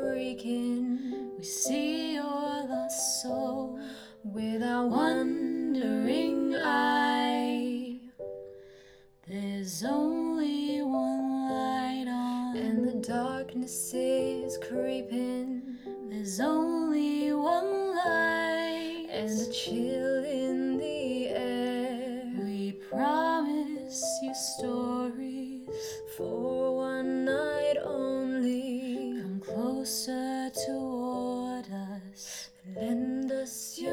creaking We see your lost soul. with our wandering eye. There's only one light on, And the darkness is creeping, there's only one light. and a chill in the air. we promise you stories. For closer toward us. lend us your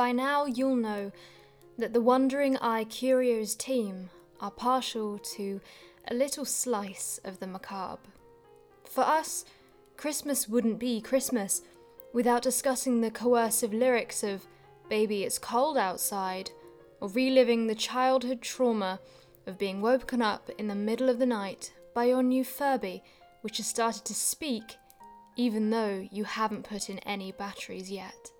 By now, you'll know that the Wandering Eye Curios team are partial to a little slice of the macabre. For us, Christmas wouldn't be Christmas without discussing the coercive lyrics of Baby It's Cold Outside or reliving the childhood trauma of being woken up in the middle of the night by your new Furby, which has started to speak even though you haven't put in any batteries yet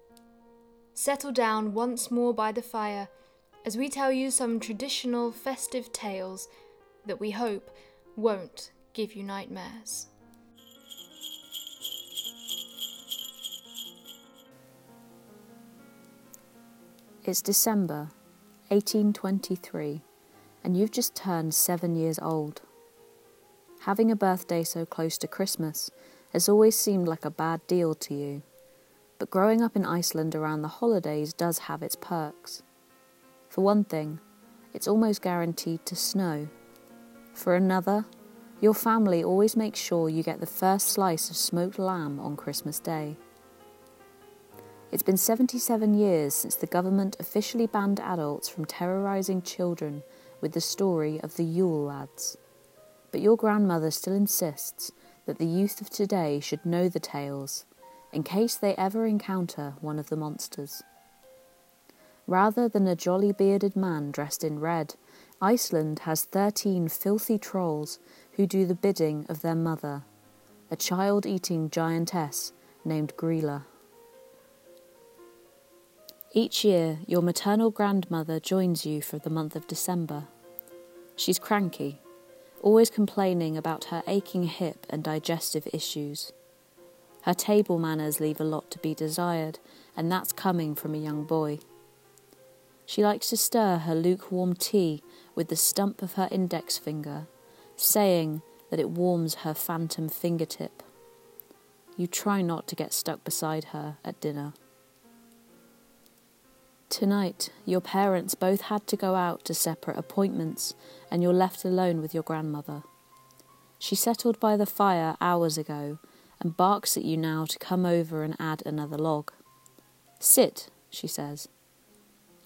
settle down once more by the fire as we tell you some traditional festive tales that we hope won't give you nightmares. It's December 1823, and you've just turned seven years old. Having a birthday so close to Christmas has always seemed like a bad deal to you, but growing up in Iceland around the holidays does have its perks. For one thing, it's almost guaranteed to snow. For another, your family always makes sure you get the first slice of smoked lamb on Christmas Day. It's been 77 years since the government officially banned adults from terrorising children with the story of the Yule Lads. But your grandmother still insists that the youth of today should know the tales in case they ever encounter one of the monsters. Rather than a jolly bearded man dressed in red, Iceland has 13 filthy trolls who do the bidding of their mother, a child eating giantess named Grilla. Each year, your maternal grandmother joins you for the month of December. She's cranky, always complaining about her aching hip and digestive issues. Her table manners leave a lot to be desired, and that's coming from a young boy. She likes to stir her lukewarm tea with the stump of her index finger, saying that it warms her phantom fingertip. You try not to get stuck beside her at dinner. Tonight, your parents both had to go out to separate appointments, and you're left alone with your grandmother. She settled by the fire hours ago and barks at you now to come over and add another log. Sit, she says.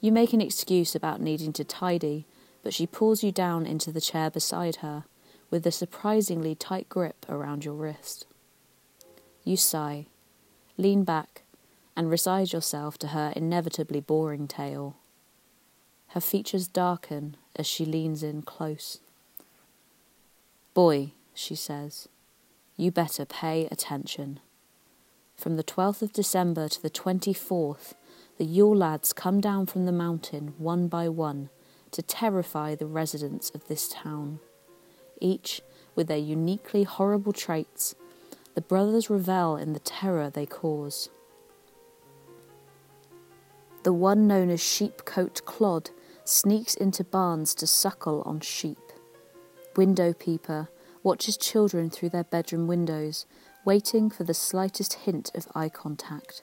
You make an excuse about needing to tidy, but she pulls you down into the chair beside her with a surprisingly tight grip around your wrist. You sigh, lean back, and resign yourself to her inevitably boring tale. Her features darken as she leans in close. Boy, she says, you better pay attention. From the 12th of December to the 24th, the Yule lads come down from the mountain one by one to terrify the residents of this town. Each with their uniquely horrible traits, the brothers revel in the terror they cause. The one known as Sheepcote Clod sneaks into barns to suckle on sheep. Window peeper watches children through their bedroom windows, waiting for the slightest hint of eye contact.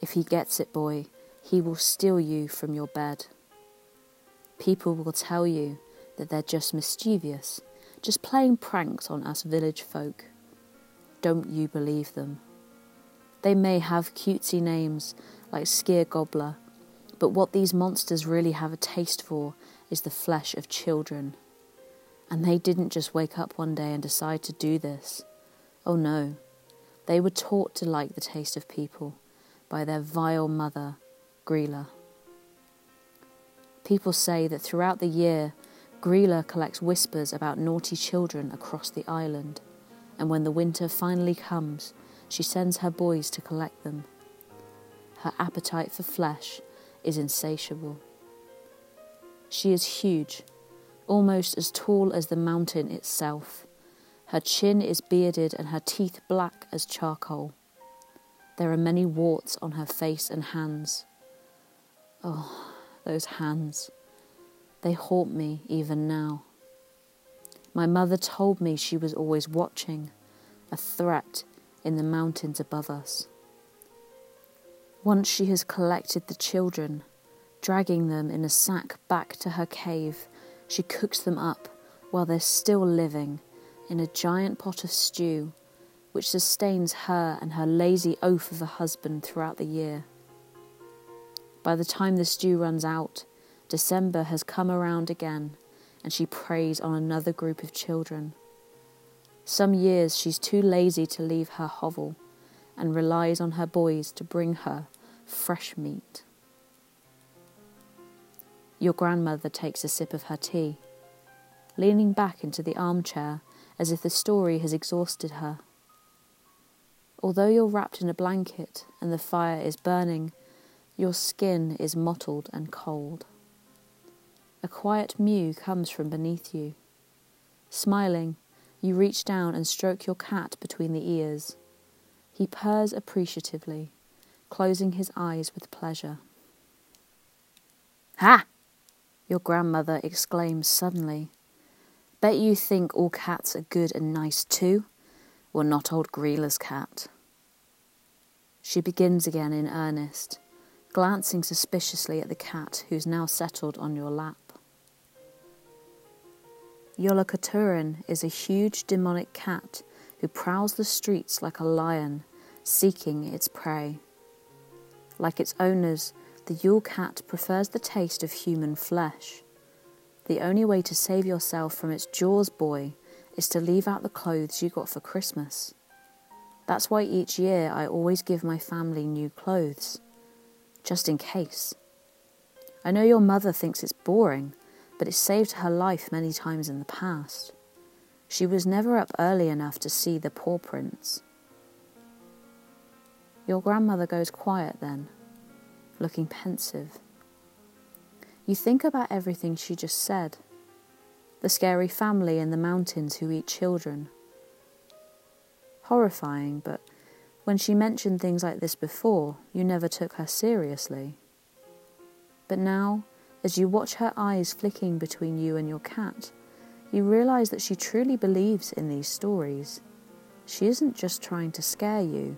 If he gets it, boy, he will steal you from your bed. People will tell you that they're just mischievous, just playing pranks on us village folk. Don't you believe them. They may have cutesy names like Skyr Gobbler, but what these monsters really have a taste for is the flesh of children. And they didn't just wake up one day and decide to do this. Oh no, they were taught to like the taste of people by their vile mother, Grilla. People say that throughout the year, Grilla collects whispers about naughty children across the island, and when the winter finally comes, she sends her boys to collect them. Her appetite for flesh is insatiable. She is huge, almost as tall as the mountain itself. Her chin is bearded and her teeth black as charcoal. There are many warts on her face and hands. Oh, those hands. They haunt me even now. My mother told me she was always watching, a threat in the mountains above us. Once she has collected the children, dragging them in a sack back to her cave, she cooks them up while they're still living in a giant pot of stew, which sustains her and her lazy oaf of a husband throughout the year. By the time the stew runs out, December has come around again, and she preys on another group of children. Some years she's too lazy to leave her hovel and relies on her boys to bring her fresh meat. Your grandmother takes a sip of her tea, leaning back into the armchair as if the story has exhausted her. Although you're wrapped in a blanket and the fire is burning, your skin is mottled and cold. A quiet mew comes from beneath you. Smiling, you reach down and stroke your cat between the ears. He purrs appreciatively, closing his eyes with pleasure. Ha! Your grandmother exclaims suddenly. Bet you think all cats are good and nice too? Well, not old Grilla's cat. She begins again in earnest glancing suspiciously at the cat who's now settled on your lap. Jólakötturinn is a huge demonic cat who prowls the streets like a lion, seeking its prey. Like its owners, the Yule cat prefers the taste of human flesh. The only way to save yourself from its jaws, boy, is to leave out the clothes you got for Christmas. That's why each year I always give my family new clothes just in case. I know your mother thinks it's boring, but it saved her life many times in the past. She was never up early enough to see the paw prints. Your grandmother goes quiet then, looking pensive. You think about everything she just said the scary family in the mountains who eat children. Horrifying, but when she mentioned things like this before, you never took her seriously. But now, as you watch her eyes flicking between you and your cat, you realize that she truly believes in these stories. She isn't just trying to scare you.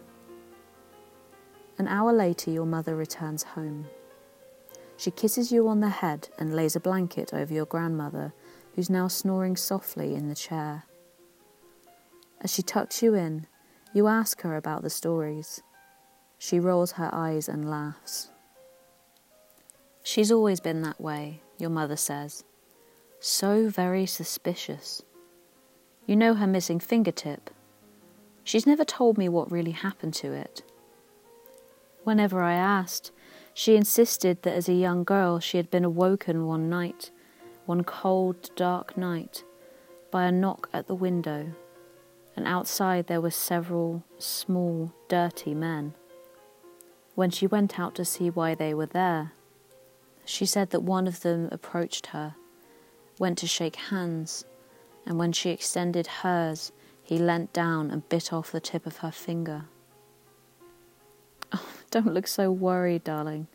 An hour later, your mother returns home. She kisses you on the head and lays a blanket over your grandmother, who's now snoring softly in the chair. As she tucks you in, you ask her about the stories. She rolls her eyes and laughs. She's always been that way, your mother says. So very suspicious. You know her missing fingertip. She's never told me what really happened to it. Whenever I asked, she insisted that as a young girl she had been awoken one night, one cold, dark night, by a knock at the window and outside there were several small, dirty men. When she went out to see why they were there, she said that one of them approached her, went to shake hands, and when she extended hers, he leant down and bit off the tip of her finger. Don't look so worried, darling.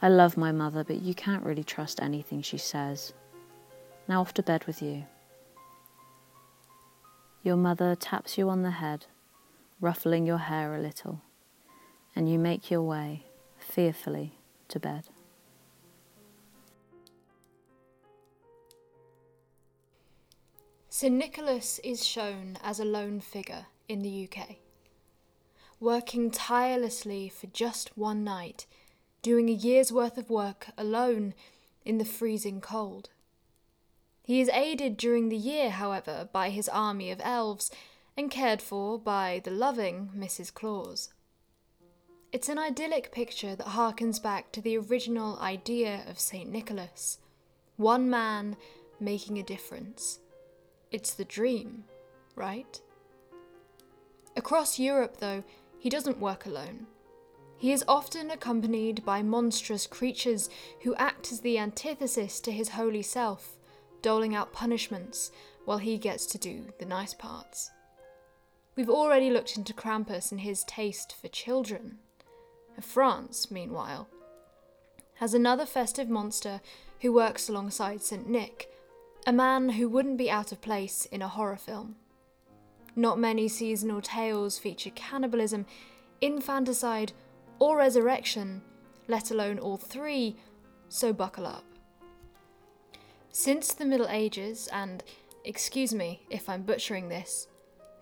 I love my mother, but you can't really trust anything she says. Now off to bed with you. Your mother taps you on the head, ruffling your hair a little, and you make your way, fearfully, to bed. St. Nicholas is shown as a lone figure in the UK. Working tirelessly for just one night, doing a year's worth of work alone in the freezing cold. He is aided during the year, however, by his army of elves and cared for by the loving Mrs. Claus. It's an idyllic picture that harkens back to the original idea of St. Nicholas one man making a difference. It's the dream, right? Across Europe, though, he doesn't work alone. He is often accompanied by monstrous creatures who act as the antithesis to his holy self, doling out punishments while he gets to do the nice parts. We've already looked into Krampus and his taste for children. France, meanwhile, has another festive monster who works alongside St. Nick, a man who wouldn't be out of place in a horror film. Not many seasonal tales feature cannibalism, infanticide, or resurrection, let alone all three, so buckle up. Since the Middle Ages, and excuse me if I'm butchering this,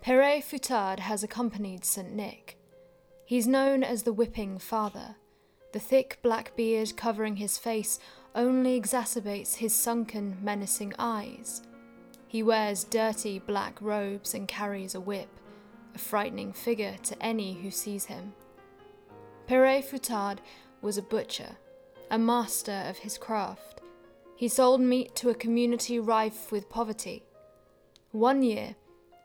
Pere Fouettard has accompanied St. Nick. He's known as the Whipping Father. The thick black beard covering his face only exacerbates his sunken, menacing eyes. He wears dirty black robes and carries a whip, a frightening figure to any who sees him. Pere Fouettard was a butcher, a master of his craft. He sold meat to a community rife with poverty. One year,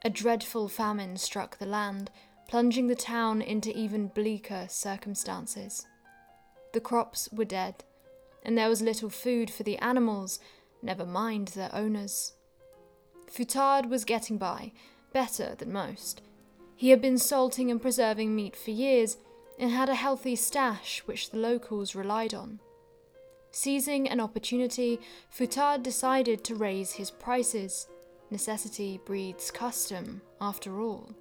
a dreadful famine struck the land, plunging the town into even bleaker circumstances. The crops were dead, and there was little food for the animals, never mind their owners. Fouettard was getting by, better than most. He had been salting and preserving meat for years and had a healthy stash which the locals relied on. Seizing an opportunity, Fouettard decided to raise his prices. Necessity breeds custom, after all.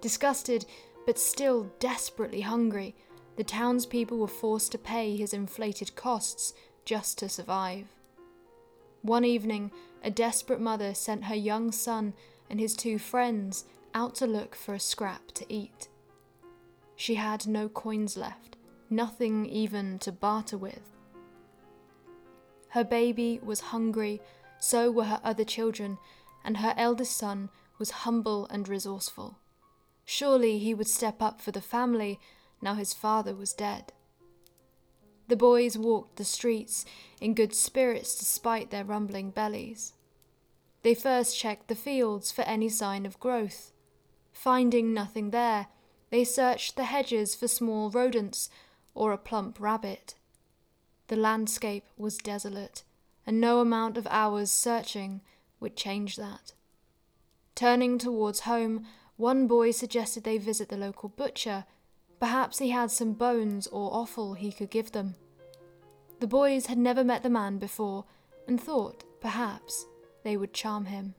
Disgusted, but still desperately hungry, the townspeople were forced to pay his inflated costs just to survive. One evening, a desperate mother sent her young son and his two friends out to look for a scrap to eat. She had no coins left, nothing even to barter with. Her baby was hungry, so were her other children, and her eldest son was humble and resourceful. Surely he would step up for the family now his father was dead. The boys walked the streets in good spirits despite their rumbling bellies. They first checked the fields for any sign of growth. Finding nothing there, they searched the hedges for small rodents or a plump rabbit. The landscape was desolate, and no amount of hours searching would change that. Turning towards home, one boy suggested they visit the local butcher. Perhaps he had some bones or offal he could give them. The boys had never met the man before and thought, perhaps, they would charm him.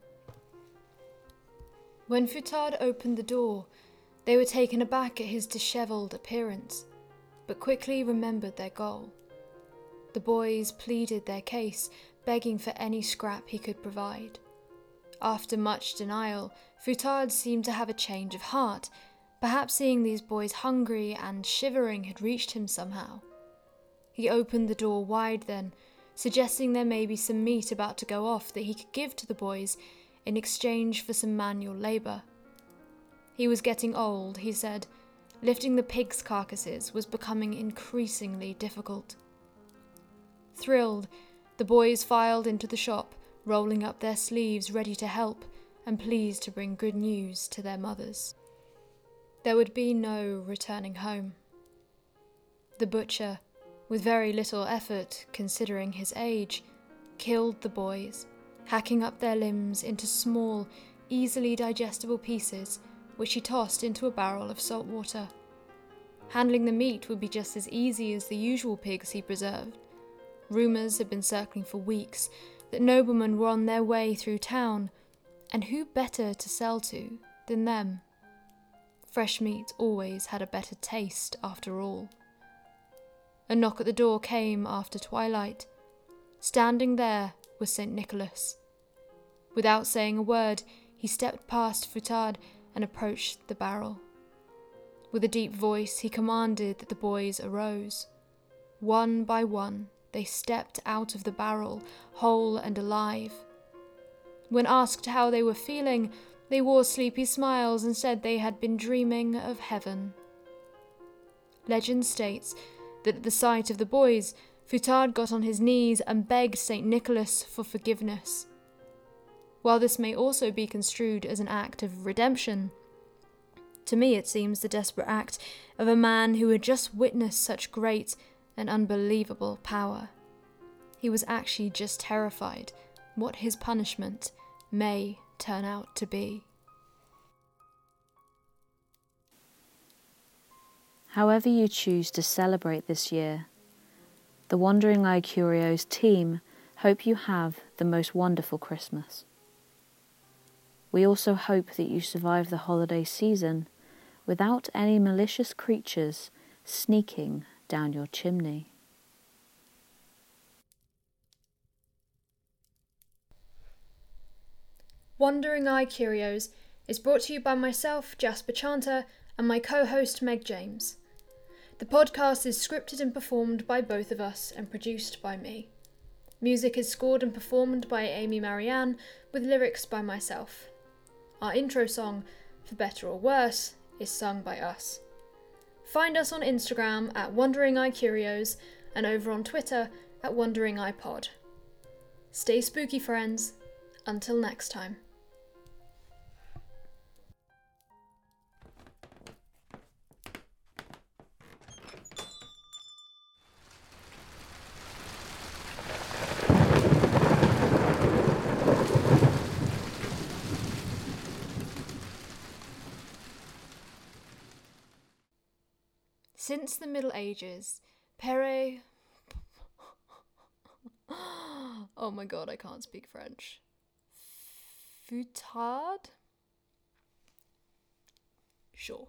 When Fouettard opened the door, they were taken aback at his dishevelled appearance, but quickly remembered their goal. The boys pleaded their case, begging for any scrap he could provide. After much denial, Fouettard seemed to have a change of heart. Perhaps seeing these boys hungry and shivering had reached him somehow. He opened the door wide then, suggesting there may be some meat about to go off that he could give to the boys in exchange for some manual labour. He was getting old, he said. Lifting the pigs' carcasses was becoming increasingly difficult. Thrilled, the boys filed into the shop, rolling up their sleeves ready to help and pleased to bring good news to their mothers. There would be no returning home. The butcher, with very little effort considering his age, killed the boys, hacking up their limbs into small, easily digestible pieces, which he tossed into a barrel of salt water. Handling the meat would be just as easy as the usual pigs he preserved. Rumours had been circling for weeks that noblemen were on their way through town and who better to sell to than them? Fresh meat always had a better taste, after all. A knock at the door came after twilight. Standing there was St. Nicholas. Without saying a word, he stepped past Fouettard and approached the barrel. With a deep voice, he commanded that the boys arose. One by one, they stepped out of the barrel, whole and alive. When asked how they were feeling, they wore sleepy smiles and said they had been dreaming of heaven. Legend states that at the sight of the boys, Fouettard got on his knees and begged St. Nicholas for forgiveness. While this may also be construed as an act of redemption, to me it seems the desperate act of a man who had just witnessed such great and unbelievable power. He was actually just terrified what his punishment may turn out to be. However, you choose to celebrate this year, the Wandering Eye Curios team hope you have the most wonderful Christmas. We also hope that you survive the holiday season without any malicious creatures sneaking down your chimney. Wandering Eye Curios is brought to you by myself, Jasper Chanter, and my co host, Meg James. The podcast is scripted and performed by both of us and produced by me. Music is scored and performed by Amy Marianne, with lyrics by myself. Our intro song, For Better or Worse, is sung by us. Find us on Instagram at Wandering Eye Curios and over on Twitter at Wandering Eye Pod. Stay spooky, friends. Until next time. Since the Middle Ages, Pere. oh my god, I can't speak French. Futard? Sure.